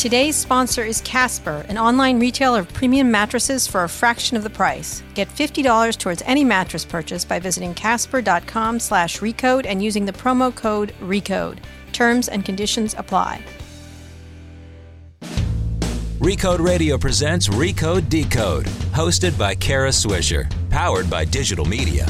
Today's sponsor is Casper, an online retailer of premium mattresses for a fraction of the price. Get $50 towards any mattress purchase by visiting casper.com slash recode and using the promo code RECODE. Terms and conditions apply. Recode Radio presents Recode Decode, hosted by Kara Swisher, powered by digital media.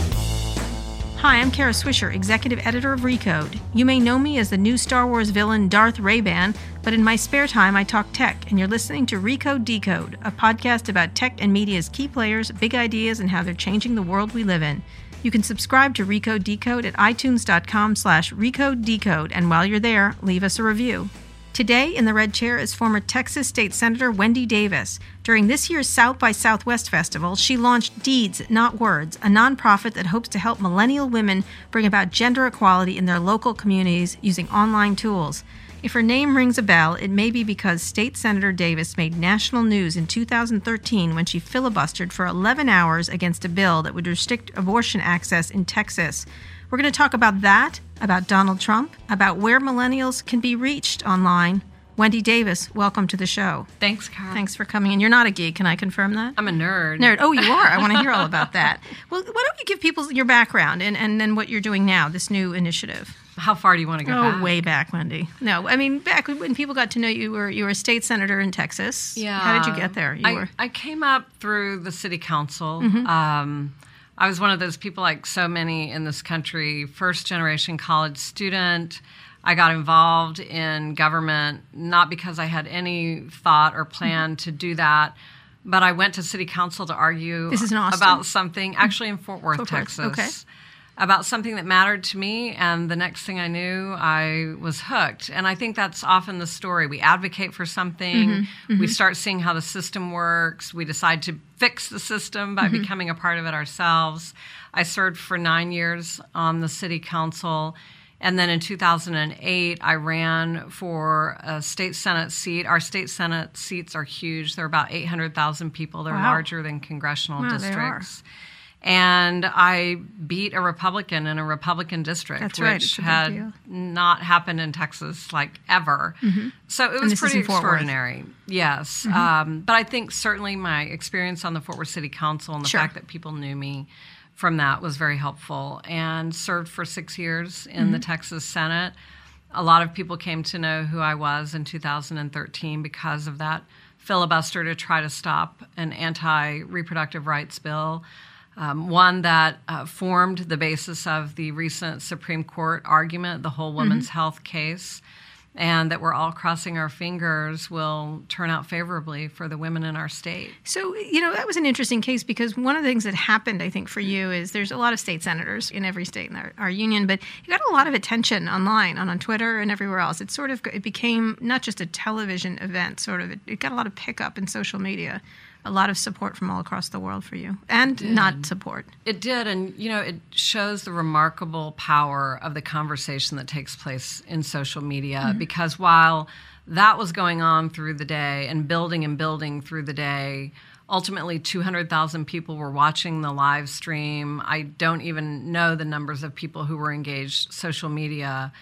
Hi, I'm Kara Swisher, executive editor of Recode. You may know me as the new Star Wars villain Darth Ray-Ban, but in my spare time I talk tech, and you're listening to Recode Decode, a podcast about tech and media's key players, big ideas, and how they're changing the world we live in. You can subscribe to Recode Decode at itunes.com slash recode decode, and while you're there, leave us a review. Today in the red chair is former Texas State Senator Wendy Davis. During this year's South by Southwest Festival, she launched Deeds, Not Words, a nonprofit that hopes to help millennial women bring about gender equality in their local communities using online tools. If her name rings a bell, it may be because State Senator Davis made national news in 2013 when she filibustered for 11 hours against a bill that would restrict abortion access in Texas. We're going to talk about that, about Donald Trump, about where millennials can be reached online. Wendy Davis, welcome to the show. Thanks, Kara. Thanks for coming in. You're not a geek, can I confirm that? I'm a nerd. Nerd. Oh, you are. I want to hear all about that. Well, why don't you give people your background and, and then what you're doing now, this new initiative? How far do you want to go oh, back? way back, Wendy. No, I mean back when people got to know you were you were a state senator in Texas. Yeah. How did you get there? You I, were I came up through the city council. Mm-hmm. Um, I was one of those people, like so many in this country, first generation college student. I got involved in government not because I had any thought or plan to do that, but I went to city council to argue about something, actually in Fort Worth, Fort Worth, Texas. okay. About something that mattered to me, and the next thing I knew, I was hooked. And I think that's often the story. We advocate for something, Mm-hmm, we start seeing how the system works, we decide to fix the system by Mm-hmm. becoming a part of it ourselves. I served for nine years on the city council. And then in 2008, I ran for a state senate seat. Our state senate seats are huge. They're about 800,000 people. They're Wow. larger than congressional Wow, they are. districts. And I beat a Republican in a Republican district, That's which right. It's a big had not happened in Texas like ever. So it was pretty in Fort Worth. extraordinary. Yes. Um, but I think certainly my experience on the Fort Worth City Council and the Sure. fact that people knew me from that was very helpful and served for six years in Mm-hmm. the Texas Senate. A lot of people came to know who I was in 2013 because of that filibuster to try to stop an anti reproductive rights bill. Um, one that uh, formed the basis of the recent Supreme Court argument, the whole women's Mm-hmm. health case, and that we're all crossing our fingers will turn out favorably for the women in our state. So, you know, that was an interesting case because one of the things that happened, I think, for you is there's a lot of state senators in every state in our, our union, but you got a lot of attention online, on, on Twitter and everywhere else. It sort of it became not just a television event, sort of, it, it got a lot of pickup in social media, a lot of support from all across the world for you, and not support. It did, and you know, it shows the remarkable power of the conversation that takes place in social media. Mm-hmm. Because while that was going on through the day and building and building through the day, ultimately 200,000 people were watching the live stream. I don't even know the numbers of people who were engaged social media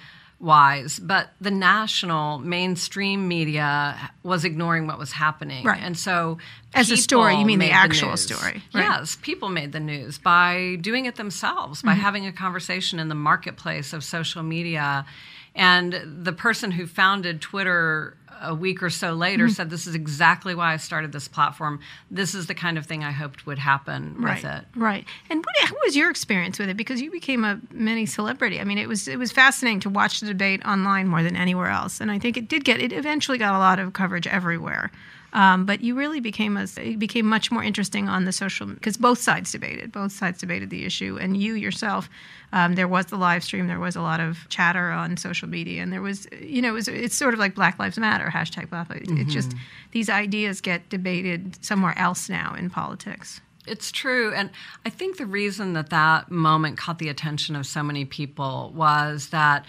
wise, but the national mainstream media was ignoring what was happening. Right. And so As a story, you mean the actual news. story, right? Yes, people made the news by doing it themselves, Mm-hmm. by having a conversation in the marketplace of social media. And the person who founded Twitter a week or so later Mm-hmm. said, This is exactly why I started this platform. This is the kind of thing I hoped would happen right, with it. Right. And what, how was your experience with it? Because you became a mini celebrity. I mean, it was it was fascinating to watch the debate online more than anywhere else. And I think it did get it eventually got a lot of coverage everywhere. Um, but you really became a it became much more interesting on the social because both sides debated both sides debated the issue and you yourself um, there was the live stream there was a lot of chatter on social media and there was you know it was it's sort of like Black Lives Matter hashtag Black Lives it's just these ideas get debated somewhere else now in politics. It's true. And I think the reason that that moment caught the attention of so many people was that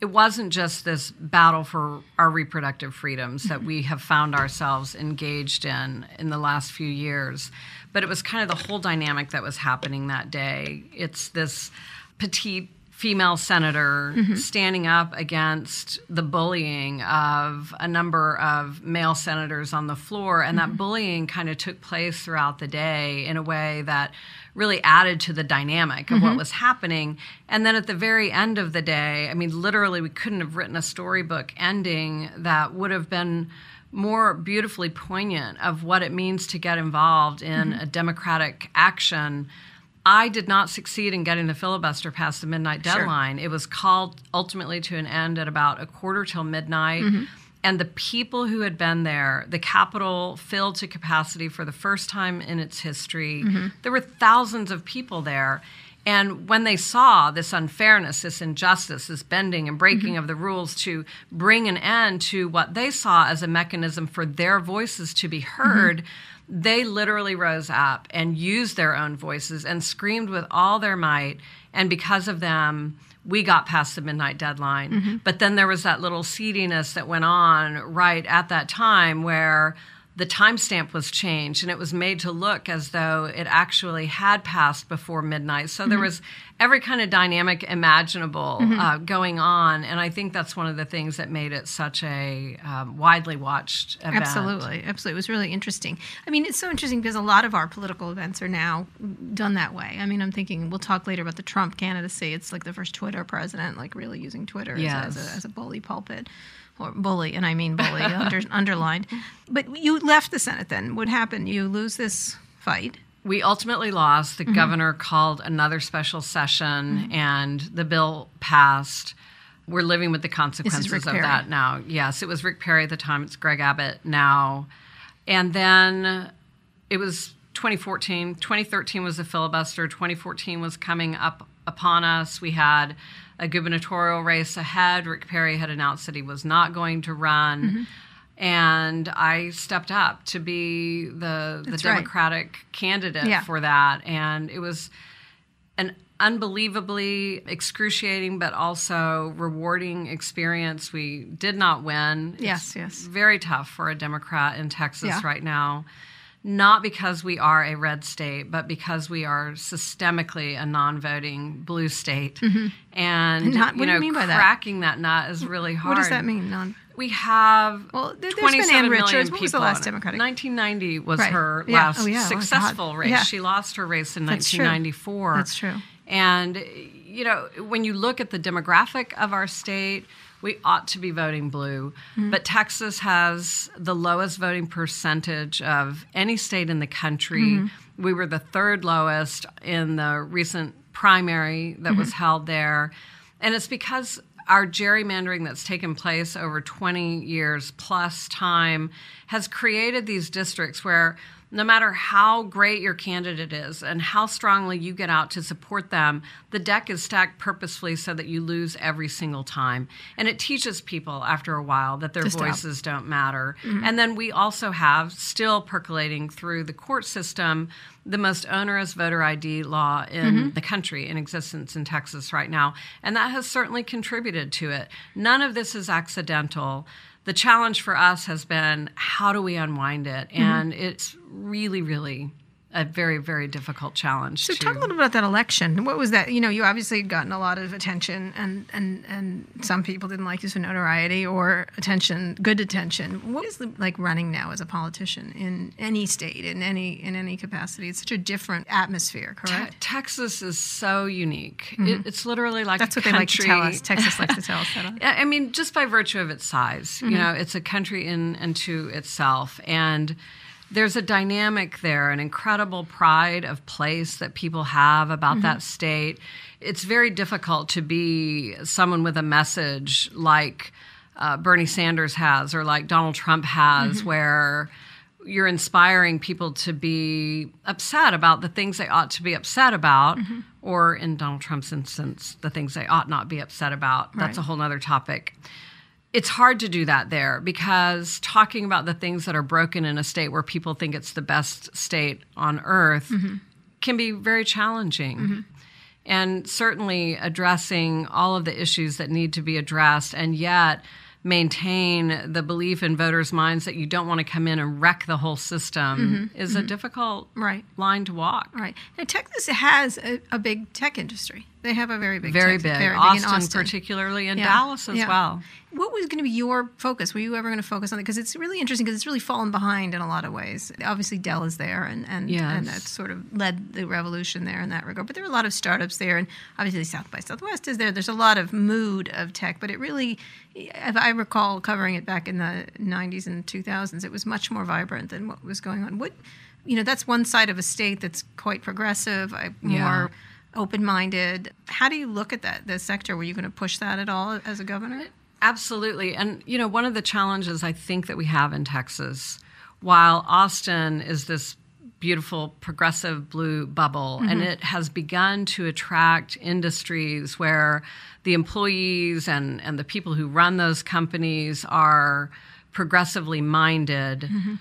it wasn't just this battle for our reproductive freedoms that we have found ourselves engaged in in the last few years, but it was kind of the whole dynamic that was happening that day. It's this petite female senator mm-hmm. standing up against the bullying of a number of male senators on the floor. And that mm-hmm. bullying kind of took place throughout the day in a way that really added to the dynamic of what mm-hmm. was happening. And then at the very end of the day, I mean, literally, we couldn't have written a storybook ending that would have been more beautifully poignant of what it means to get involved in mm-hmm. a democratic action. I did not succeed in getting the filibuster past the midnight deadline. It was called ultimately to an end at about a quarter till midnight. Mm-hmm. And the people who had been there, the Capitol filled to capacity for the first time in its history. Mm-hmm. There were thousands of people there. And when they saw this unfairness, this injustice, this bending and breaking mm-hmm. of the rules to bring an end to what they saw as a mechanism for their voices to be mm-hmm. heard, they literally rose up and used their own voices and screamed with all their might. And because of them, we got past the midnight deadline. Mm-hmm. But then there was that little seediness that went on right at that time where the timestamp was changed and it was made to look as though it actually had passed before midnight. So there was every kind of dynamic imaginable uh, going on. And I think that's one of the things that made it such a um, widely watched event. Absolutely, absolutely. It was really interesting. I mean, it's so interesting because a lot of our political events are now done that way. I mean, I'm thinking we'll talk later about the Trump candidacy. It's like the first Twitter president, like really using Twitter as, as, a, as a bully pulpit. Or bully, and I mean bully, under, underlined. But you left the Senate then. What happened? You lose this fight. We ultimately lost. Mm-hmm. The governor called another special session and the bill passed. We're living with the consequences of Perry. that now. Yes, it was Rick Perry at the time. It's Greg Abbott now. And then it was 2014. 2013 was the filibuster. 2014 was coming up upon us. We had a gubernatorial race ahead. Rick Perry had announced that he was not going to run. Mm-hmm. And I stepped up to be the, the That's right. Democratic candidate Yeah. for that. And it was an unbelievably excruciating but also rewarding experience. We did not win. Yes, It's yes. Very tough for a Democrat in Texas Yeah. right now. Not because we are a red state, but because we are systemically a non-voting blue state. Mm-hmm. And Not- you what do know, you mean by that? cracking that nut is really hard. What does that mean? Non. We have Well, there- there's been 27 Ann million Richards. What was the last. Democratic- 1990 was Right. her Yeah. Oh, last Oh, yeah. Oh, successful race. Yeah. She lost her race in That's true. 1994. That's true. And you know, when you look at the demographic of our state, we ought to be voting blue. Mm-hmm. But Texas has the lowest voting percentage of any state in the country. Mm-hmm. We were the third lowest in the recent primary that was Mm-hmm. held there. And it's because our gerrymandering that's taken place over 20 years plus time has created these districts where no matter how great your candidate is and how strongly you get out to support them, the deck is stacked purposefully so that you lose every single time. And it teaches people after a while that their stop. voices don't matter. Mm-hmm. And then we also have still percolating through the court system the most onerous voter ID law in mm-hmm. the country in existence in Texas right now. And that has certainly contributed to it. None of this is accidental. The challenge for us has been how do we unwind it? Mm-hmm. And it's really, really a very, very difficult challenge. So to, talk a little bit about that election. What was that? You know, you obviously had gotten a lot of attention, and and and some people didn't like you for notoriety or attention, good attention. What is it like running now as a politician in any state, in any in any capacity? It's such a different atmosphere, Te- correct? Texas is so unique. It, it's literally like That's a what they like to tell us. Texas likes to tell us that. Yeah, I mean, just by virtue of its size, Mm-hmm. you know, it's a country in and to itself, and there's a dynamic there, an incredible pride of place that people have about Mm-hmm. that state. It's very difficult to be someone with a message like uh, Bernie Sanders has or like Donald Trump has, Mm-hmm. where you're inspiring people to be upset about the things they ought to be upset about, Mm-hmm. or in Donald Trump's instance, the things they ought not be upset about. That's a whole other topic. It's hard to do that there because talking about the things that are broken in a state where people think it's the best state on earth mm-hmm. can be very challenging. Mm-hmm. And certainly addressing all of the issues that need to be addressed and yet maintain the belief in voters' minds that you don't want to come in and wreck the whole system mm-hmm. is a difficult Right. line to walk. Right. Now, Texas has a, a big tech industry. They have a very big, very tech, big. very Austin, big in Austin, particularly, and Yeah, Dallas as yeah. well. What was going to be your focus? Were you ever going to focus on it? Because it's really interesting because it's really fallen behind in a lot of ways. Obviously, Dell is there, and and, Yes. and that's sort of led the revolution there in that regard. But there are a lot of startups there, and obviously South by Southwest is there. There's a lot of mood of tech, but it really, if I recall covering it back in the 90s and 2000s, it was much more vibrant than what was going on. What, you know, that's one side of a state that's quite progressive, I- more Yeah. Open-minded. How do you look at that, the sector? Were you going to push that at all as a governor? Absolutely. And, you know, one of the challenges I think that we have in Texas, while Austin is this beautiful progressive blue bubble and mm-hmm. it has begun to attract industries where the employees and, and the people who run those companies are progressively minded mm-hmm.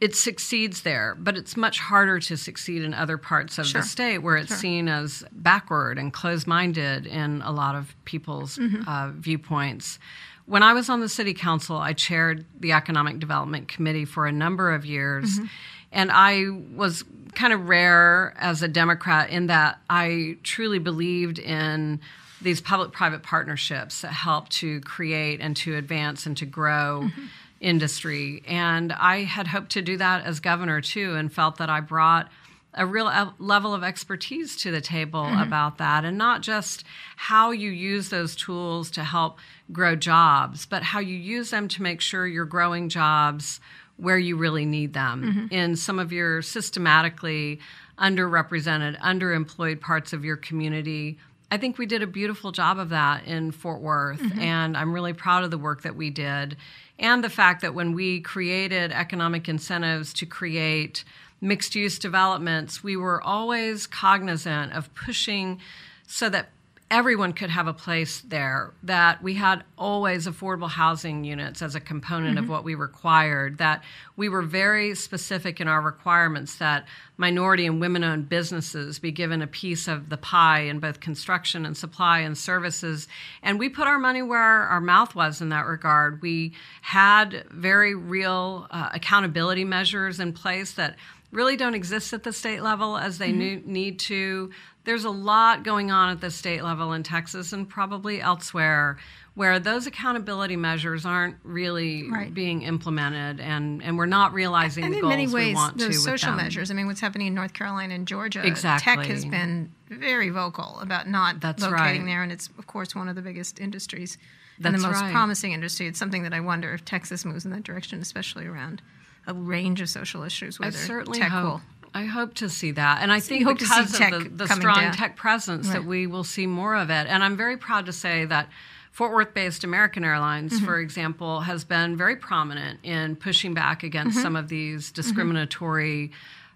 It succeeds there, but it's much harder to succeed in other parts of Sure. the state where it's seen as backward and closed minded in a lot of people's mm-hmm. uh, viewpoints. When I was on the city council, I chaired the Economic Development Committee for a number of years, mm-hmm. and I was kind of rare as a Democrat in that I truly believed in these public private partnerships that help to create and to advance and to grow mm-hmm. Industry. And I had hoped to do that as governor too, and felt that I brought a real level of expertise to the table mm-hmm. about that, and not just how you use those tools to help grow jobs, but how you use them to make sure you're growing jobs where you really need them mm-hmm. in some of your systematically underrepresented, underemployed parts of your community. I think we did a beautiful job of that in Fort Worth, mm-hmm. and I'm really proud of the work that we did. And the fact that when we created economic incentives to create mixed use developments, we were always cognizant of pushing so that everyone could have a place there, that we had always affordable housing units as a component of what we required, that we were very specific in our requirements that minority and women owned businesses be given a piece of the pie in both construction and supply and services. And we put our money where our mouth was in that regard. We had very real uh, accountability measures in place that really don't exist at the state level as they mm-hmm. nu- need to. There's a lot going on at the state level in Texas and probably elsewhere where those accountability measures aren't really Right. being implemented and, and we're not realizing and the in goals many we ways, want to those with social measures. I mean, what's happening in North Carolina and Georgia? exactly. Tech has been very vocal about not That's locating right. there, and it's of course one of the biggest industries and the most right. promising industry. It's something that I wonder if Texas moves in that direction, especially around a range of social issues. I Whether certainly tech hope. will I hope to see that, and I think you hope to see because of the, the strong down. tech presence that we will see more of it. And I'm very proud to say that Fort Worth-based American Airlines, Mm-hmm. for example, has been very prominent in pushing back against Mm-hmm. some of these discriminatory.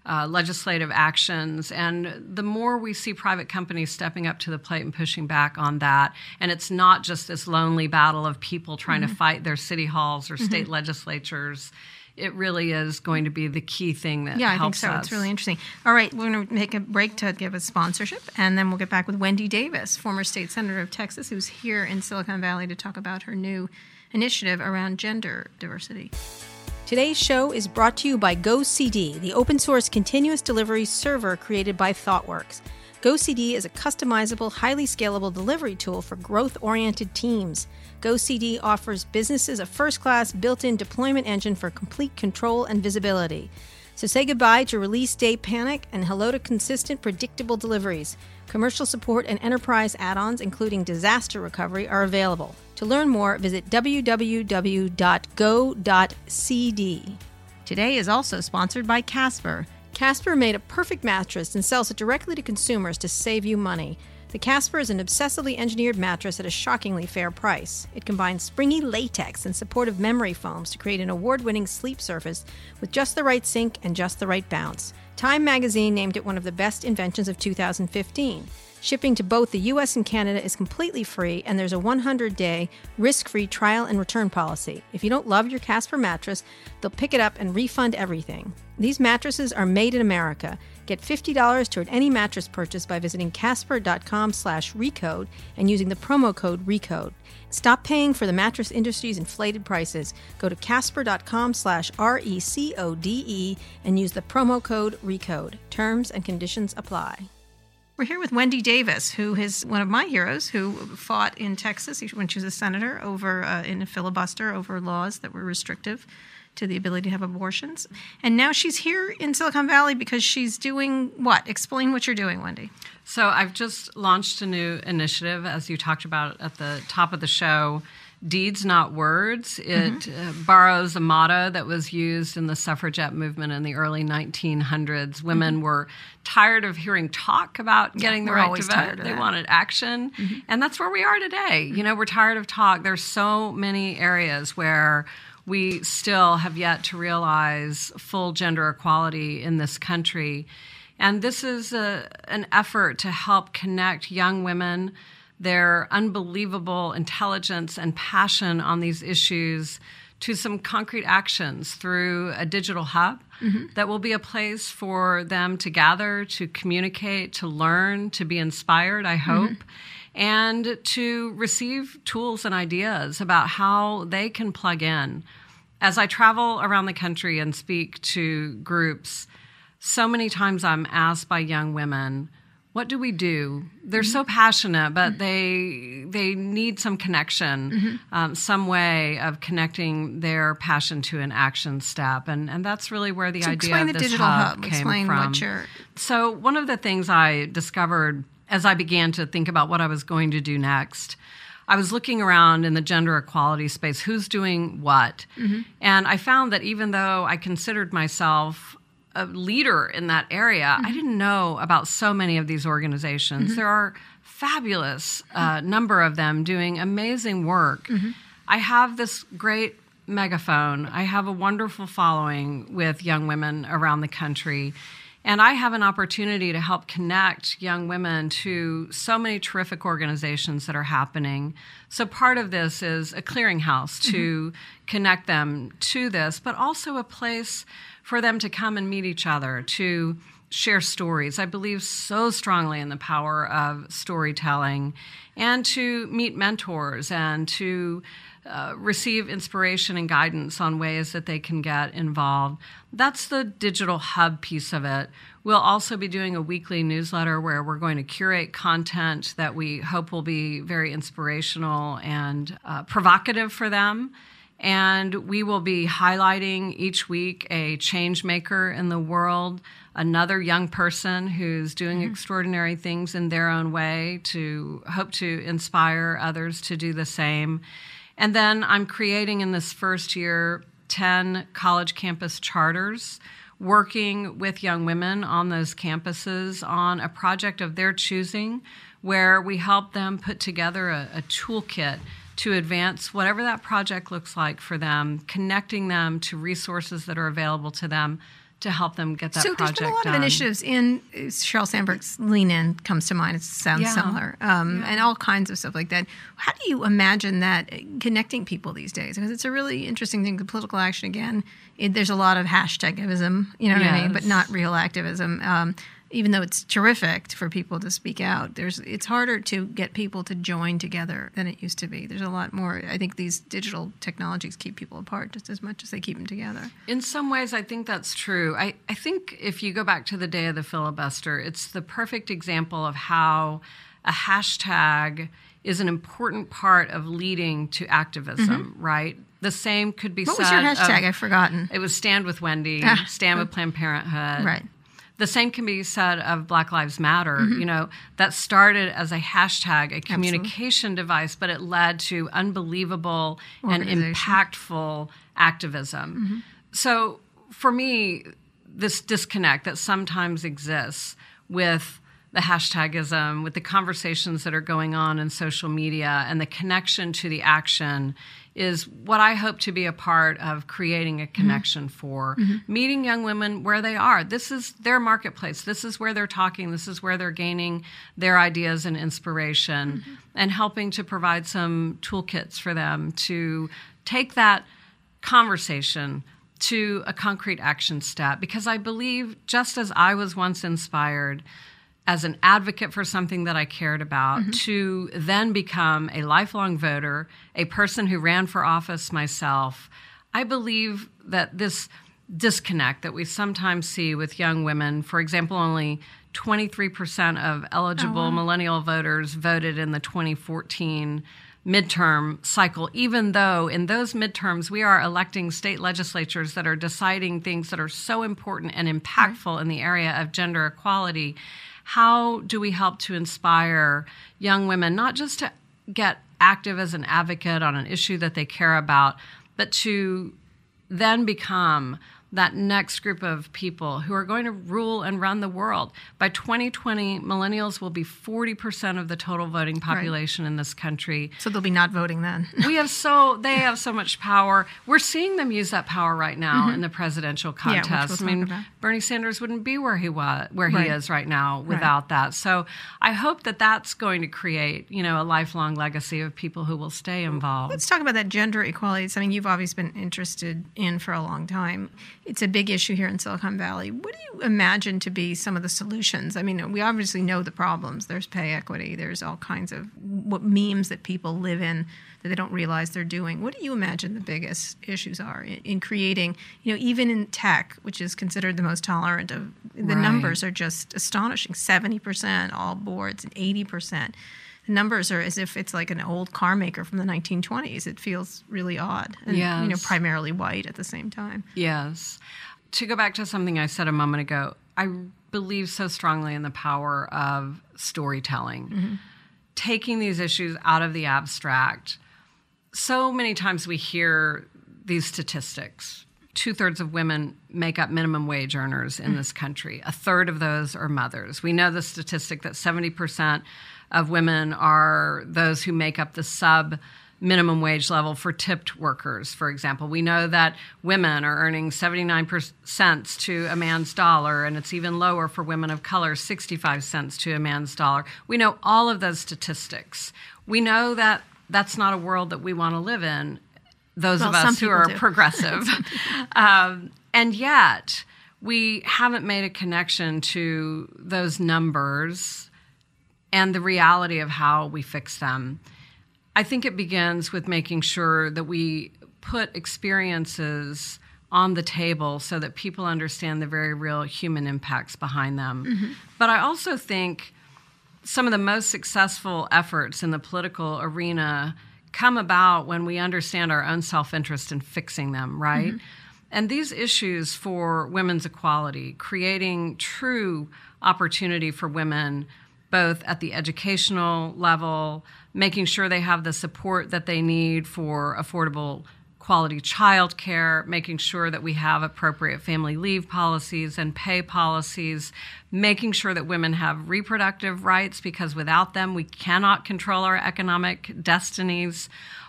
Uh, legislative actions, and the more we see private companies stepping up to the plate and pushing back on that, and it's not just this lonely battle of people trying Mm-hmm. to fight their city halls or state legislatures. It really is going to be the key thing that Yeah, I think so. us. It's really interesting. All right, we're going to make a break to give a sponsorship, and then we'll get back with Wendy Davis, former state senator of Texas, who's here in Silicon Valley to talk about her new initiative around gender diversity. Today's show is brought to you by GoCD, the open source continuous delivery server created by ThoughtWorks. GoCD is a customizable, highly scalable delivery tool for growth oriented teams. GoCD offers businesses a first class built in deployment engine for complete control and visibility. So say goodbye to release day panic and hello to consistent, predictable deliveries. Commercial support and enterprise add ons, including disaster recovery, are available. To learn more, visit www.go.cd. Today is also sponsored by Casper. Casper made a perfect mattress and sells it directly to consumers to save you money. The Casper is an obsessively engineered mattress at a shockingly fair price. It combines springy latex and supportive memory foams to create an award winning sleep surface with just the right sink and just the right bounce. Time magazine named it one of the best inventions of 2015. Shipping to both the US and Canada is completely free, and there's a 100 day risk free trial and return policy. If you don't love your Casper mattress, they'll pick it up and refund everything. These mattresses are made in America. Get $50 toward any mattress purchase by visiting casper.com slash recode and using the promo code RECODE. Stop paying for the mattress industry's inflated prices. Go to casper.com slash R-E-C-O-D-E and use the promo code RECODE. Terms and conditions apply. We're here with Wendy Davis, who is one of my heroes, who fought in Texas when she was a senator over uh, in a filibuster over laws that were restrictive to the ability to have abortions. And now she's here in Silicon Valley because she's doing what? Explain what you're doing, Wendy. So I've just launched a new initiative, as you talked about at the top of the show. Deeds, not words. It mm-hmm. uh, borrows a motto that was used in the suffragette movement in the early 1900s. Women mm-hmm. were tired of hearing talk about getting yeah, the right to vote. They wanted action. Mm-hmm. And that's where we are today. You know, we're tired of talk. There's so many areas where we still have yet to realize full gender equality in this country. And this is a, an effort to help connect young women, their unbelievable intelligence and passion on these issues, to some concrete actions through a digital hub mm-hmm. that will be a place for them to gather, to communicate, to learn, to be inspired, I hope. Mm-hmm and to receive tools and ideas about how they can plug in. As I travel around the country and speak to groups, so many times I'm asked by young women, what do we do? They're mm-hmm. so passionate, but mm-hmm. they they need some connection, mm-hmm. um, some way of connecting their passion to an action step, and and that's really where the so idea of the this digital hub, hub. came explain from. What you're... So one of the things I discovered as I began to think about what I was going to do next. I was looking around in the gender equality space, who's doing what? Mm-hmm. And I found that even though I considered myself a leader in that area, mm-hmm. I didn't know about so many of these organizations. Mm-hmm. There are fabulous uh, number of them doing amazing work. Mm-hmm. I have this great megaphone. I have a wonderful following with young women around the country. And I have an opportunity to help connect young women to so many terrific organizations that are happening. So, part of this is a clearinghouse to mm-hmm. connect them to this, but also a place for them to come and meet each other, to share stories. I believe so strongly in the power of storytelling and to meet mentors and to uh, receive inspiration and guidance on ways that they can get involved. That's the digital hub piece of it. We'll also be doing a weekly newsletter where we're going to curate content that we hope will be very inspirational and uh, provocative for them. And we will be highlighting each week a change maker in the world, another young person who's doing mm-hmm. extraordinary things in their own way to hope to inspire others to do the same. And then I'm creating in this first year 10 college campus charters, working with young women on those campuses on a project of their choosing, where we help them put together a, a toolkit to advance whatever that project looks like for them, connecting them to resources that are available to them to help them get that so project done. So there's been a lot done. of initiatives in Sheryl Sandberg's Lean In comes to mind. It sounds yeah. similar, um, yeah. and all kinds of stuff like that. How do you imagine that connecting people these days? Because it's a really interesting thing. The political action again. It, there's a lot of hashtagism, you know what yes. I mean, but not real activism. Um, even though it's terrific for people to speak out, there's it's harder to get people to join together than it used to be. There's a lot more. I think these digital technologies keep people apart just as much as they keep them together. In some ways, I think that's true. I, I think if you go back to the day of the filibuster, it's the perfect example of how a hashtag is an important part of leading to activism, mm-hmm. right? The same could be what said. What was your hashtag? Of, I've forgotten. It was Stand with Wendy. Stand with Planned Parenthood. Right the same can be said of Black Lives Matter. Mm-hmm. You know, that started as a hashtag, a communication Absolutely. device, but it led to unbelievable and impactful activism. Mm-hmm. So for me, this disconnect that sometimes exists with the hashtagism, with the conversations that are going on in social media and the connection to the action is what I hope to be a part of creating a connection mm-hmm. for. Mm-hmm. Meeting young women where they are. This is their marketplace. This is where they're talking. This is where they're gaining their ideas and inspiration, mm-hmm. and helping to provide some toolkits for them to take that conversation to a concrete action step. Because I believe, just as I was once inspired, as an advocate for something that I cared about mm-hmm. to then become a lifelong voter, a person who ran for office myself. I believe that this disconnect that we sometimes see with young women. For example, only 23% of eligible oh, wow. millennial voters voted in the 2014 midterm cycle, even though in those midterms we are electing state legislatures that are deciding things that are so important and impactful right. in the area of gender equality. How do we help to inspire young women not just to get active as an advocate on an issue that they care about, but to then become that next group of people who are going to rule and run the world. By 2020, millennials will be 40% of the total voting population right. in this country. So they'll be not voting then. we have so they have so much power. We're seeing them use that power right now mm-hmm. in the presidential contest. Yeah, we'll I mean, about. Bernie Sanders wouldn't be where he was where right. he is right now without right. that. So I hope that that's going to create, you know, a lifelong legacy of people who will stay involved. Let's talk about that gender equality. It's something you've always been interested in for a long time it's a big issue here in Silicon Valley. What do you imagine to be some of the solutions? I mean, we obviously know the problems. There's pay equity. There's all kinds of what memes that people live in that they don't realize they're doing. What do you imagine the biggest issues are in, in creating? You know, even in tech, which is considered the most tolerant of the right. numbers are just astonishing. Seventy percent all boards and eighty percent numbers are as if it's like an old car maker from the 1920s. It feels really odd, and yes. you know, primarily white at the same time. Yes. To go back to something I said a moment ago, I believe so strongly in the power of storytelling, mm-hmm. taking these issues out of the abstract. So many times we hear these statistics. Two thirds of women make up minimum wage earners in mm-hmm. this country. A third of those are mothers. We know the statistic that 70% of women are those who make up the sub minimum wage level for tipped workers, for example. We know that women are earning 79 cents to a man's dollar, and it's even lower for women of color, 65 cents to a man's dollar. We know all of those statistics. We know that that's not a world that we want to live in, those well, of us who are do. progressive. um, and yet, we haven't made a connection to those numbers and the reality of how we fix them. I think it begins with making sure that we put experiences on the table so that people understand the very real human impacts behind them. Mm-hmm. But I also think some of the most successful efforts in the political arena come about when we understand our own self interest in fixing them, right? Mm-hmm. And these issues for women's equality, creating true opportunity for women both at the educational level, making sure they have the support that they need for affordable quality childcare, making sure that we have appropriate family leave policies and pay policies, making sure that women have reproductive rights because without them we cannot control our economic destinies.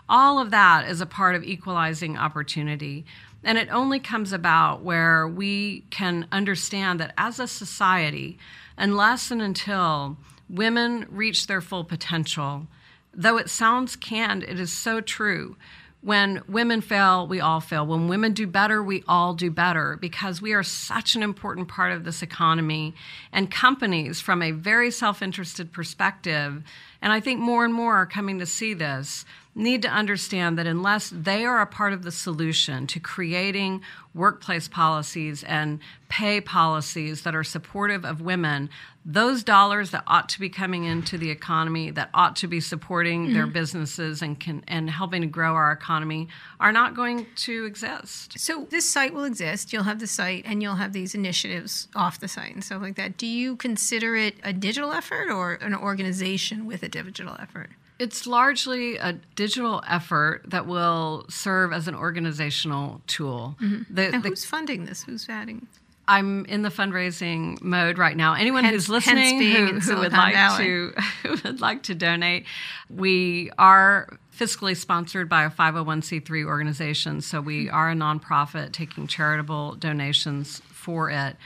All of that is a part of equalizing opportunity. And it only comes about where we can understand that as a society, unless and until women reach their full potential, though it sounds canned, it is so true. When women fail, we all fail. When women do better, we all do better because we are such an important part of this economy. And companies, from a very self interested perspective, and I think more and more are coming to see this, need to understand that unless they are a part of the solution to creating workplace policies and pay policies that are supportive of women, those dollars that ought to be coming into the economy, that ought to be supporting mm-hmm. their businesses and can, and helping to grow our economy, are not going to exist. So this site will exist. You'll have the site, and you'll have these initiatives off the site and stuff like that. Do you consider it a digital effort or an organization with a digital effort? It's largely a digital effort that will serve as an organizational tool. Mm-hmm. The, and the, who's funding this? Who's adding? I'm in the fundraising mode right now. Anyone hence, who's listening who, who would like Valley. to who would like to donate, we are fiscally sponsored by a 501c3 organization, so we mm-hmm. are a nonprofit taking charitable donations for it.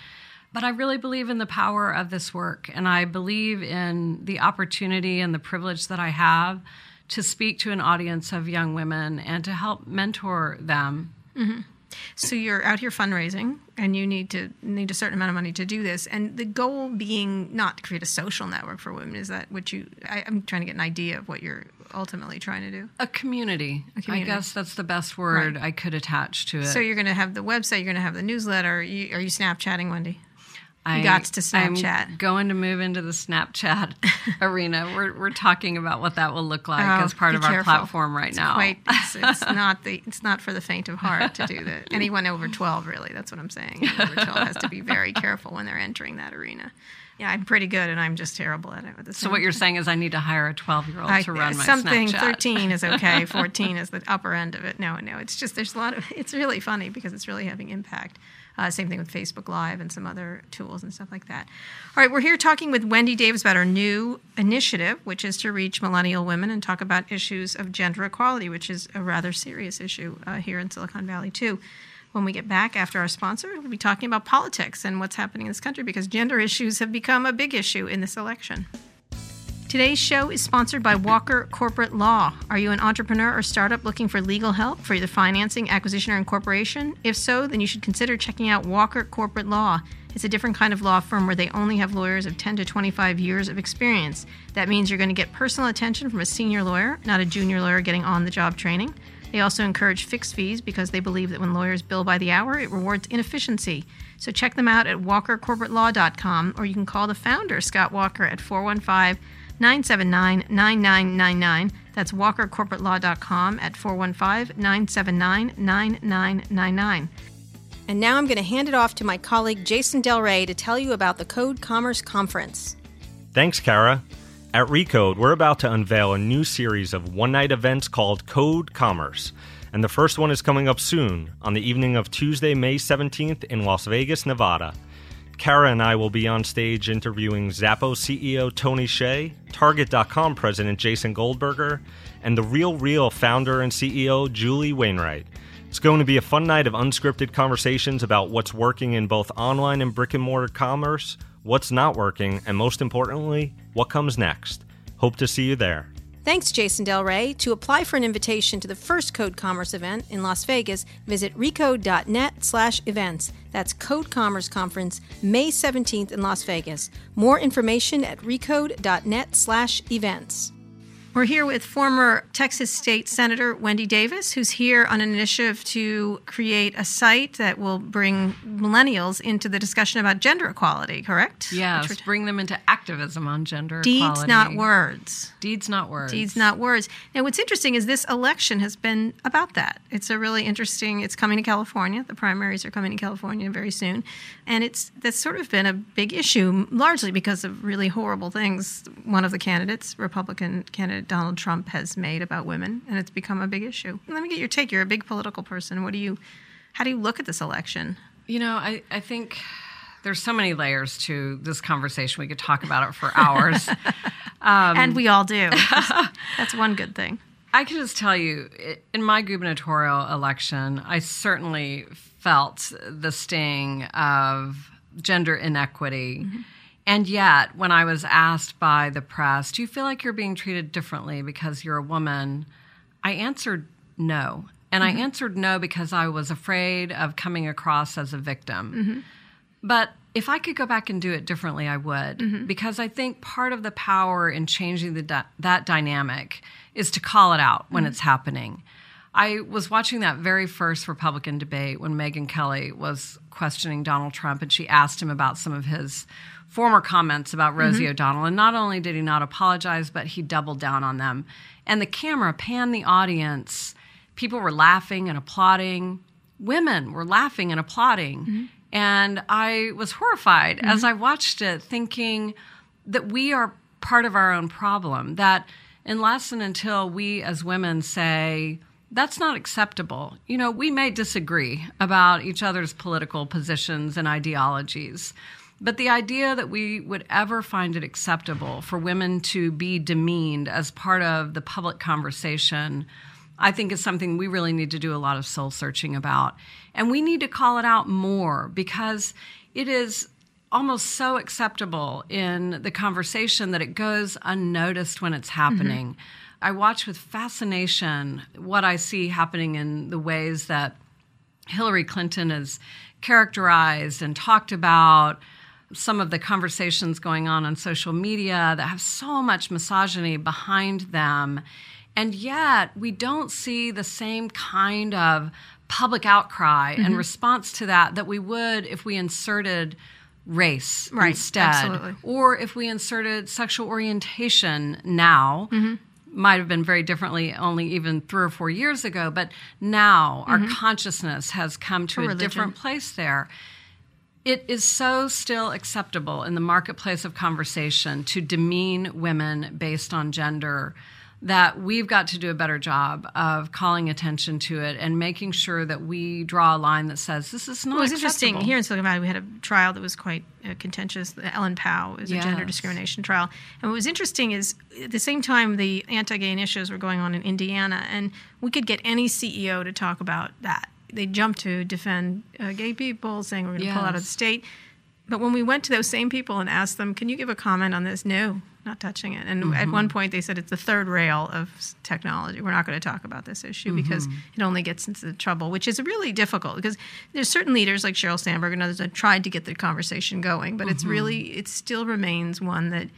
But I really believe in the power of this work, and I believe in the opportunity and the privilege that I have to speak to an audience of young women and to help mentor them. Mm-hmm. So you're out here fundraising, and you need to need a certain amount of money to do this. And the goal being not to create a social network for women. Is that what you? I, I'm trying to get an idea of what you're ultimately trying to do. A community. A community. I guess that's the best word Right. I could attach to it. So you're going to have the website. You're going to have the newsletter. You, are you Snapchatting, Wendy? I, got to Snapchat. I'm going to move into the Snapchat arena. We're, we're talking about what that will look like Oh, as part of our platform right It's now. Quite, it's, it's not the. It's not for the faint of heart to do that. Anyone over twelve, really. That's what I'm saying. Anyone over twelve has to be very careful when they're entering that arena. Yeah, I'm pretty good, and I'm just terrible at it. So what you're saying is I need to hire a 12 year old to run my something Snapchat. 13 is okay 14 is the upper end of it no no it's just there's a lot of it's really funny because it's really having impact uh, same thing with facebook live and some other tools and stuff like that all right we're here talking with wendy davis about our new initiative which is to reach millennial women and talk about issues of gender equality which is a rather serious issue uh, here in silicon valley too when we get back after our sponsor, we'll be talking about politics and what's happening in this country because gender issues have become a big issue in this election. Today's show is sponsored by Walker Corporate Law. Are you an entrepreneur or startup looking for legal help for either financing, acquisition, or incorporation? If so, then you should consider checking out Walker Corporate Law. It's a different kind of law firm where they only have lawyers of 10 to 25 years of experience. That means you're going to get personal attention from a senior lawyer, not a junior lawyer getting on the job training. They also encourage fixed fees because they believe that when lawyers bill by the hour, it rewards inefficiency. So check them out at walkercorporatelaw.com or you can call the founder, Scott Walker, at 415 979 9999. That's walkercorporatelaw.com at 415 979 9999. And now I'm going to hand it off to my colleague Jason Del Rey to tell you about the Code Commerce Conference. Thanks, Kara. At Recode, we're about to unveil a new series of one night events called Code Commerce. And the first one is coming up soon, on the evening of Tuesday, May 17th in Las Vegas, Nevada. Kara and I will be on stage interviewing Zappos CEO Tony Hsieh, Target.com President Jason Goldberger, and the Real Real founder and CEO Julie Wainwright. It's going to be a fun night of unscripted conversations about what's working in both online and brick and mortar commerce, what's not working, and most importantly, what comes next. Hope to see you there. Thanks, Jason Del Rey. To apply for an invitation to the first Code Commerce event in Las Vegas, visit recode.net slash events. That's Code Commerce Conference, May 17th in Las Vegas. More information at recode.net slash events. We're here with former Texas State Senator Wendy Davis, who's here on an initiative to create a site that will bring millennials into the discussion about gender equality, correct? Yes, Which bring them into activism on gender equality. Deeds, equality. not words. Deeds, not words. Deeds, not words. Now, what's interesting is this election has been about that. It's a really interesting. It's coming to California. The primaries are coming to California very soon, and it's that's sort of been a big issue, largely because of really horrible things one of the candidates, Republican candidate Donald Trump, has made about women, and it's become a big issue. Let me get your take. You're a big political person. What do you? How do you look at this election? You know, I, I think there's so many layers to this conversation. We could talk about it for hours. Um, and we all do. that's one good thing. I can just tell you, in my gubernatorial election, I certainly felt the sting of gender inequity. And yet, when I was asked by the press, do you feel like you're being treated differently because you're a woman? I answered no. And I mm-hmm. answered no because I was afraid of coming across as a victim. Mm-hmm. But if I could go back and do it differently, I would, mm-hmm. because I think part of the power in changing the that dynamic is to call it out when it's happening. I was watching that very first Republican debate when Megyn Kelly was questioning Donald Trump, and she asked him about some of his former comments about mm-hmm. Rosie O'Donnell. And not only did he not apologize, but he doubled down on them. And the camera panned the audience. People were laughing and applauding. Women were laughing and applauding. Mm-hmm. And I was horrified as mm-hmm. I watched it, thinking that we are part of our own problem. That unless and until we as women say, that's not acceptable, you know, we may disagree about each other's political positions and ideologies. But the idea that we would ever find it acceptable for women to be demeaned as part of the public conversation, I think is something we really need to do a lot of soul searching about. And we need to call it out more because it is almost so acceptable in the conversation that it goes unnoticed when it's mm-hmm. happening. I watch with fascination what I see happening in the ways that Hillary Clinton is characterized and talked about some of the conversations going on on social media that have so much misogyny behind them. And yet, we don't see the same kind of public outcry mm-hmm. and response to that that we would if we inserted race right, instead. Absolutely. Or if we inserted sexual orientation now. Mm-hmm. Might have been very differently only even three or four years ago, but now mm-hmm. our consciousness has come to a different place there it is so still acceptable in the marketplace of conversation to demean women based on gender that we've got to do a better job of calling attention to it and making sure that we draw a line that says this is not. Well, it was interesting here in Silicon Valley. We had a trial that was quite uh, contentious. The Ellen Pao is yes. a gender discrimination trial, and what was interesting is at the same time the anti-gay initiatives were going on in Indiana, and we could get any CEO to talk about that they jumped to defend uh, gay people, saying we're going to yes. pull out of the state. But when we went to those same people and asked them, "Can you give a comment on this?" No, not touching it. And mm-hmm. at one point, they said it's the third rail of technology. We're not going to talk about this issue mm-hmm. because it only gets into trouble, which is really difficult because there's certain leaders like Sheryl Sandberg and others that tried to get the conversation going, but mm-hmm. it's really it still remains one that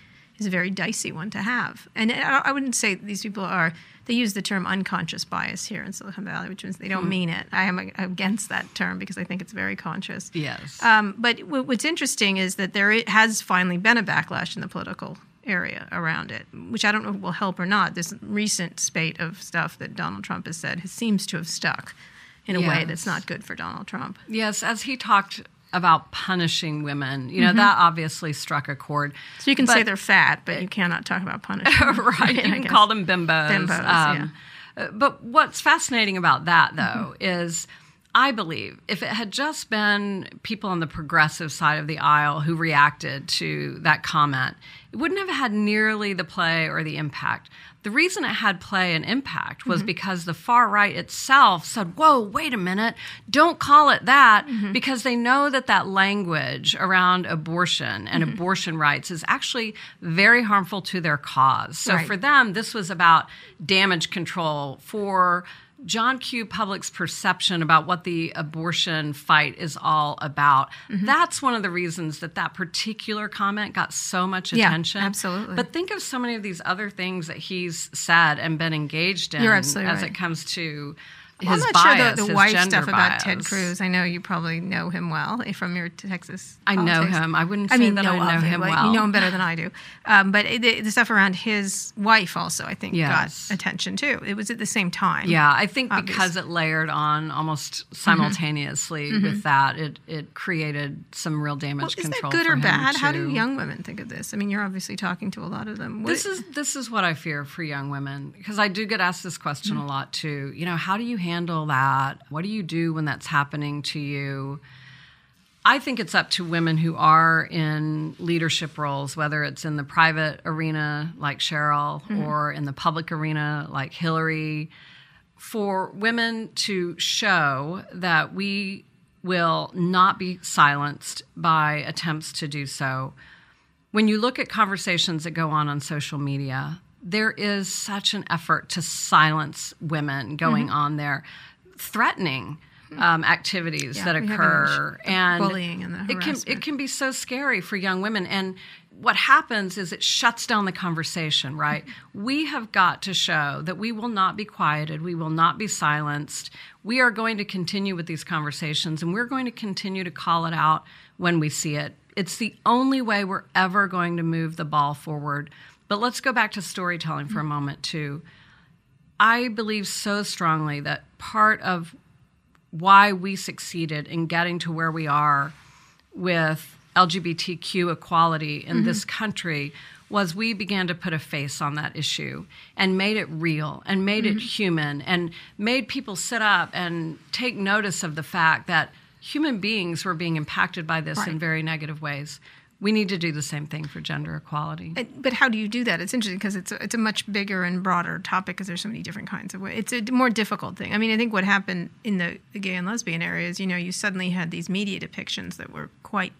is a very dicey one to have. And I wouldn't say these people are they use the term unconscious bias here in Silicon Valley, which means they don't mm. mean it. I am against that term because I think it's very conscious. Yes. Um, but w- what's interesting is that there has finally been a backlash in the political area around it, which I don't know will help or not. This recent spate of stuff that Donald Trump has said has, seems to have stuck in a yes. way that's not good for Donald Trump. Yes, as he talked about punishing women. You know, mm-hmm. that obviously struck a chord. So you can but, say they're fat, but you cannot talk about punishing. right. You can call them bimbos. Bimbos, um, yeah. But what's fascinating about that, though, mm-hmm. is I believe if it had just been people on the progressive side of the aisle who reacted to that comment, it wouldn't have had nearly the play or the impact. The reason it had play and impact was mm-hmm. because the far right itself said, Whoa, wait a minute, don't call it that, mm-hmm. because they know that that language around abortion and mm-hmm. abortion rights is actually very harmful to their cause. So right. for them, this was about damage control for John Q. Public's perception about what the abortion fight is all about. Mm-hmm. That's one of the reasons that that particular comment got so much attention. Yeah, absolutely. But think of so many of these other things that he's said and been engaged in as right. it comes to his I'm not bias, sure the, the wife stuff bias. about Ted Cruz. I know you probably know him well eh, from your Texas. I politics. know him. I wouldn't say I mean, that know I know him, him well. You know him better than I do. Um, but the, the, stuff around his wife also, I think, yes. got attention too. It was at the same time. Yeah, I think obviously. because it layered on almost mm-hmm. simultaneously mm-hmm. with that, it it created some real damage well, control. Is that good or bad? Too. How do young women think of this? I mean, you're obviously talking to a lot of them. What this is this is what I fear for young women because I do get asked this question mm-hmm. a lot too. You know, how do you handle that? What do you do when that's happening to you? I think it's up to women who are in leadership roles, whether it's in the private arena like Sheryl mm-hmm. or in the public arena like Hillary, for women to show that we will not be silenced by attempts to do so. When you look at conversations that go on on social media, there is such an effort to silence women going mm-hmm. on there, threatening um, activities yeah, that occur, and bullying and it can it can be so scary for young women. And what happens is it shuts down the conversation. Right? we have got to show that we will not be quieted. We will not be silenced. We are going to continue with these conversations, and we're going to continue to call it out when we see it. It's the only way we're ever going to move the ball forward. But let's go back to storytelling for a moment too. I believe so strongly that part of why we succeeded in getting to where we are with LGBTQ equality in mm-hmm. this country was we began to put a face on that issue and made it real and made mm-hmm. it human and made people sit up and take notice of the fact that human beings were being impacted by this right. in very negative ways we need to do the same thing for gender equality. But how do you do that? It's interesting because it's a, it's a much bigger and broader topic because there's so many different kinds of ways. It's a more difficult thing. I mean, I think what happened in the, the gay and lesbian areas, you know, you suddenly had these media depictions that were quite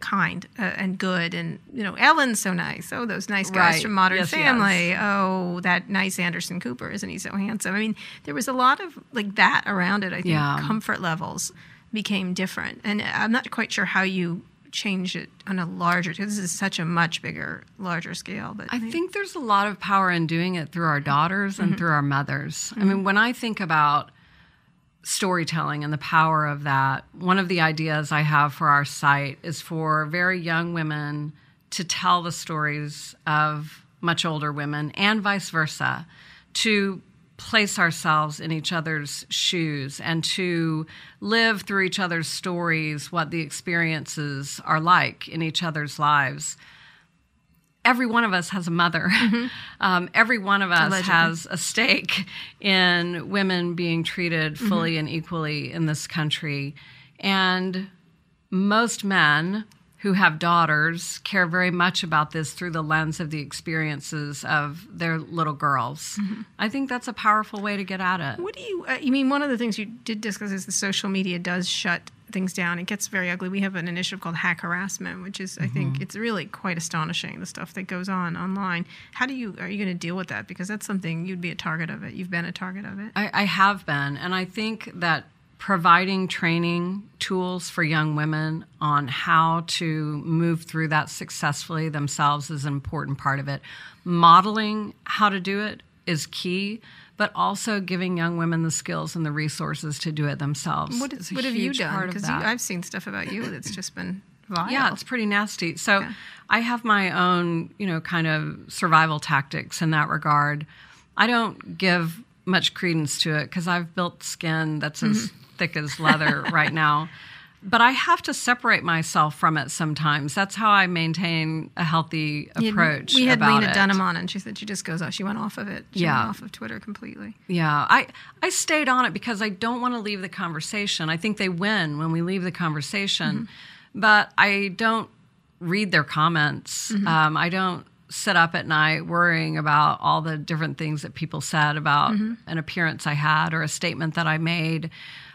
kind uh, and good and you know ellen's so nice oh those nice guys Right. from modern Yes, family oh that nice anderson cooper isn't he so handsome i mean there was a lot of like that around it i think Yeah. comfort levels became different and i'm not quite sure how you change it on a larger because this is such a much bigger larger scale but I think there's a lot of power in doing it through our daughters and mm-hmm. through our mothers. I mm-hmm. mean, when I think about storytelling and the power of that, one of the ideas I have for our site is for very young women to tell the stories of much older women and vice versa, to place ourselves in each other's shoes and to live through each other's stories what the experiences are like in each other's lives every one of us has a mother. Um, every one of us Allegedly. has a stake in women being treated fully and equally in this country. And most men who have daughters care very much about this through the lens of the experiences of their little girls. I think that's a powerful way to get at it. What do you? Uh, you mean one of the things you did discuss is the social media does shut things down. It gets very ugly. We have an initiative called Hack Harassment, which is I think it's really quite astonishing the stuff that goes on online. How do you are you going to deal with that? Because that's something you'd be a target of it. You've been a target of it. I, I have been, and I think that providing training tools for young women on how to move through that successfully themselves is an important part of it. Modeling how to do it is key, but also giving young women the skills and the resources to do it themselves. What, is what have you done? Because. I've seen stuff about you that's just been vile. Yeah, it's pretty nasty. So I have my own, you know, kind of survival tactics in that regard. I don't give much credence to it because I've built skin that's as Mm-hmm. Thick as leather right now. But I have to separate myself from it sometimes. That's how I maintain a healthy You- approach. We had Lena it. Dunham on, and she said she just goes off. She went off of it. She Yeah. went off of Twitter completely. Yeah, I I stayed on it because I don't want to leave the conversation. I think they win when we leave the conversation, mm-hmm. but I don't read their comments. Mm-hmm. Um, I don't sit up at night worrying about all the different things that people said about mm-hmm. an appearance I had or a statement that I made.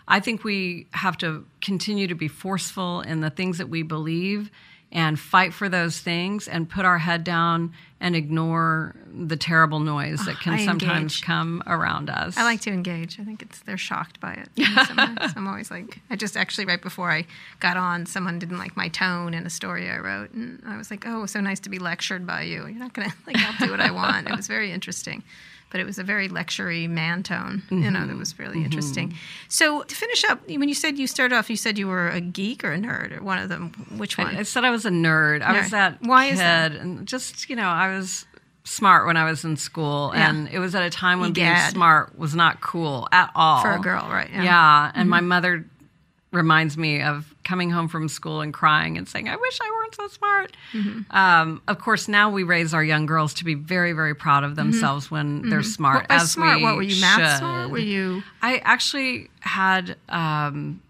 I think we have to continue to be forceful in the things that we believe and fight for those things and put our head down and ignore the terrible noise that can ah, I sometimes come around us. I like to engage. I think it's they're shocked by it. I'm always like, I just actually right before I got on, someone didn't like my tone in a story I wrote, and I was like, oh, so nice to be lectured by you. You're not gonna like I'll do what I want. It was very interesting. But it was a very lectury man tone, you know, that was really interesting. So to finish up, when you said you started off, you said you were a geek or a nerd or one of them. Which one? I, I said I was a nerd. I Nerd. was that Why kid, is that? and just you know, I was smart when I was in school, Yeah. and it was at a time when being smart was not cool at all For a girl, right, yeah. Mm-hmm. Yeah, and my mother reminds me of coming home from school and crying and saying, "I wish I weren't so smart." Mm-hmm. Um, of course, now we raise our young girls to be very, very proud of themselves when they're smart. Mm-hmm. What- as smart, we what were you math smart? Were you I actually had um,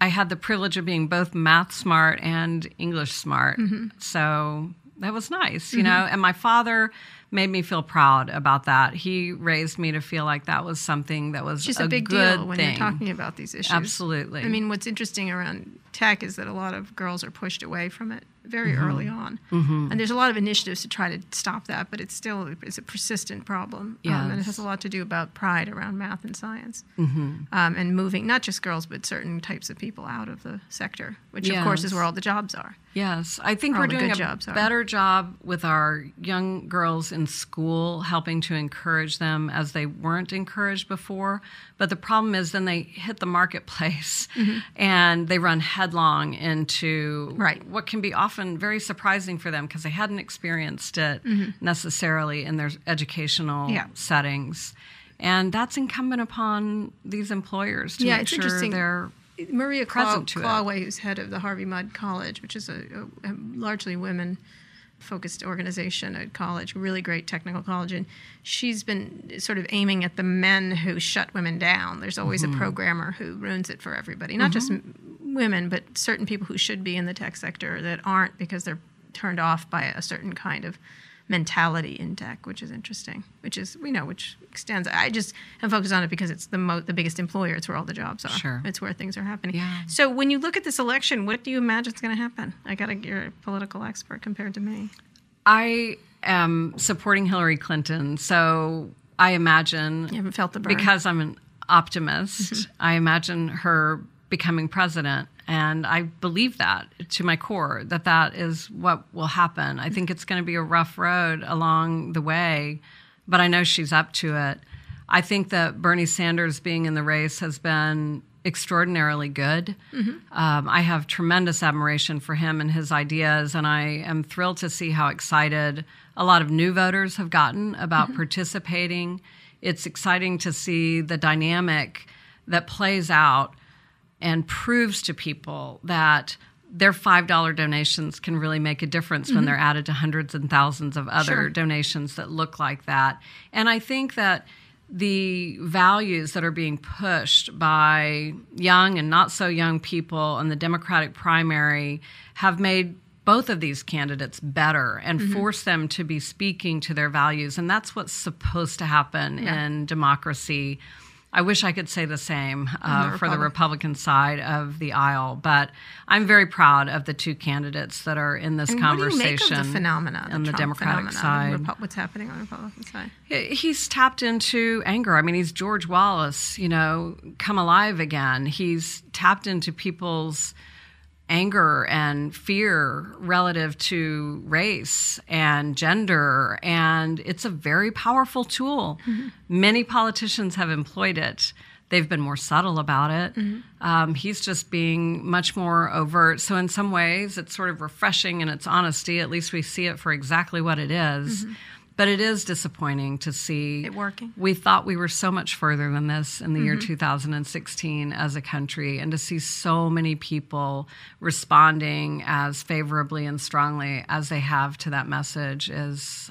I had the privilege of being both math smart and English smart. Mm-hmm. So that was nice, you mm-hmm. know. And my father made me feel proud about that. He raised me to feel like that was something that was just a, a, big good deal when thing. you're talking about these issues. Absolutely. I mean, what's interesting around tech is that a lot of girls are pushed away from it very Mm-hmm. early on, and there's a lot of initiatives to try to stop that, but it's still it's a persistent problem, um, and it has a lot to do about pride around math and science, Mm-hmm. um, and moving not just girls but certain types of people out of the sector, which of course is where all the jobs are. Yes, I think All we're doing a jobs are. better job with our young girls in school, helping to encourage them as they weren't encouraged before. But the problem is, then they hit the marketplace and they run headlong into Mm-hmm. Right. what can be often very surprising for them because they hadn't experienced it necessarily in their educational Mm-hmm. Yeah. settings. And that's incumbent upon these employers to Yeah, make sure interesting. they're Maria Claw- present it. Who's head of the Harvey Mudd College, which is a, a, a largely women focused organization at college, really great technical college, and she's been sort of aiming at the men who shut women down. There's always Mm-hmm. a programmer who ruins it for everybody, not just m- women, but certain people who should be in the tech sector that aren't because they're turned off by a certain kind of mentality in tech, which is interesting. Which is we know which extends. I just am focused on it because it's the mo- the biggest employer. It's where all the jobs are. Sure. It's where things are happening. Yeah. So when you look at this election, what do you imagine is going to happen? I got to you're a political expert compared to me. I am supporting Hillary Clinton, so I imagine You haven't felt the burn. because I'm an optimist. Mm-hmm. I imagine her becoming president, and I believe that to my core that that is what will happen. I think it's going to be a rough road along the way, but I know she's up to it. I think that Bernie Sanders being in the race has been extraordinarily good. Um, I have tremendous admiration for him and his ideas, and I am thrilled to see how excited a lot of new voters have gotten about participating. It's exciting to see the dynamic that plays out and proves to people that their $5 donations can really make a difference when mm-hmm. they're added to hundreds and thousands of other Sure. donations that look like that. And I think that the values that are being pushed by young and not so young people in the Democratic primary have made both of these candidates better and mm-hmm. forced them to be speaking to their values. And that's what's supposed to happen in democracy. I wish I could say the same uh, the for the Republican side of the aisle, but I'm very proud of the two candidates that are in this And conversation What do you make of the phenomena, on the Trump Democratic side. Repu- what's happening on the Republican side? He's tapped into anger. I mean, he's George Wallace, you know, come alive again. He's tapped into people's anger and fear relative to race and gender. And it's a very powerful tool. Mm-hmm. Many politicians have employed it. They've been more subtle about it. Mm-hmm. Um, he's just being much more overt. So, in some ways, it's sort of refreshing in its honesty. At least we see it for exactly what it is. Mm-hmm. But it is disappointing to see It working. We thought we were so much further than this in the year mm-hmm. 2016 as a country, and to see so many people responding as favorably and strongly as they have to that message is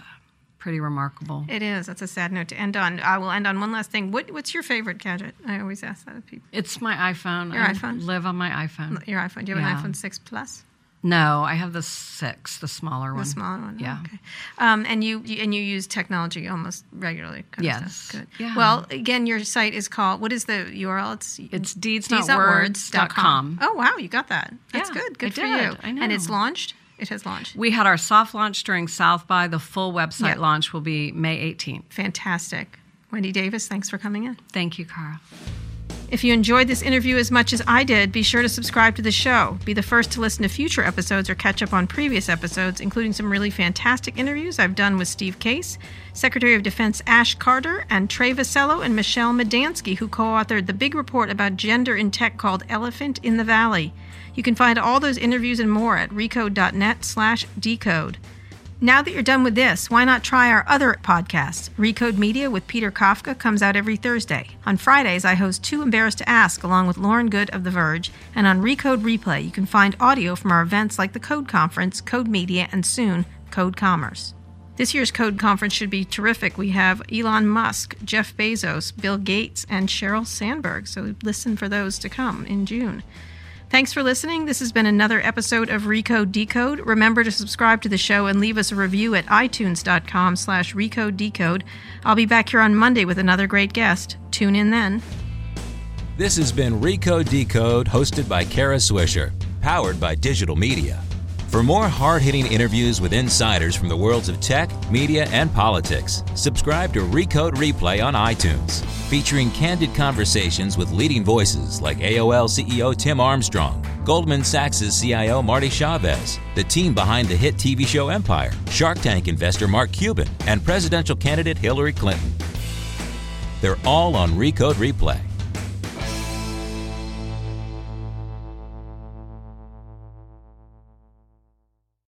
pretty remarkable. It is. That's a sad note to end on. I will end on one last thing. What, what's your favorite gadget? I always ask that of people. It's my iPhone. Your I iPhone? live on my iPhone. Your iPhone. Do you have Yeah. an iPhone 6 Plus? No, I have the six, the smaller one. The smaller one. Yeah. Okay. Um, and you, you and you use technology almost regularly. kind of Yes. stuff. Good. Yeah. Well, again, your site is called. What is the URL? It's It's deedsnotwords.com. Oh wow, you got that. That's Yeah, good. Good I for did. you. I know. And it's launched. It has launched. We had our soft launch during South by. The full website Yeah. launch will be May 18th. Fantastic. Wendy Davis, thanks for coming in. Thank you, Kara. If you enjoyed this interview as much as I did, be sure to subscribe to the show. Be the first to listen to future episodes or catch up on previous episodes, including some really fantastic interviews I've done with Steve Case, Secretary of Defense Ash Carter, and Trae Vassallo and Michele Madansky, who co authored the big report about gender in tech called Elephant in the Valley. You can find all those interviews and more at recode.net slash decode. Now that you're done with this, why not try our other podcast? Recode Media with Peter Kafka comes out every Thursday. On Fridays, I host Too Embarrassed to Ask along with Lauren Goode of The Verge. And on Recode Replay, you can find audio from our events like the Code Conference, Code Media, and soon, Code Commerce. This year's Code Conference should be terrific. We have Elon Musk, Jeff Bezos, Bill Gates, and Sheryl Sandberg. So listen for those to come in June. Thanks for listening. This has been another episode of Recode Decode. Remember to subscribe to the show and leave us a review at itunes.com slash recode decode. I'll be back here on Monday with another great guest. Tune in then. This has been Recode Decode, hosted by Kara Swisher, powered by digital media. For more hard hitting interviews with insiders from the worlds of tech, media, and politics, subscribe to Recode Replay on iTunes, featuring candid conversations with leading voices like AOL CEO Tim Armstrong, Goldman Sachs' CIO Marty Chavez, the team behind the hit TV show Empire, Shark Tank investor Mark Cuban, and presidential candidate Hillary Clinton. They're all on Recode Replay.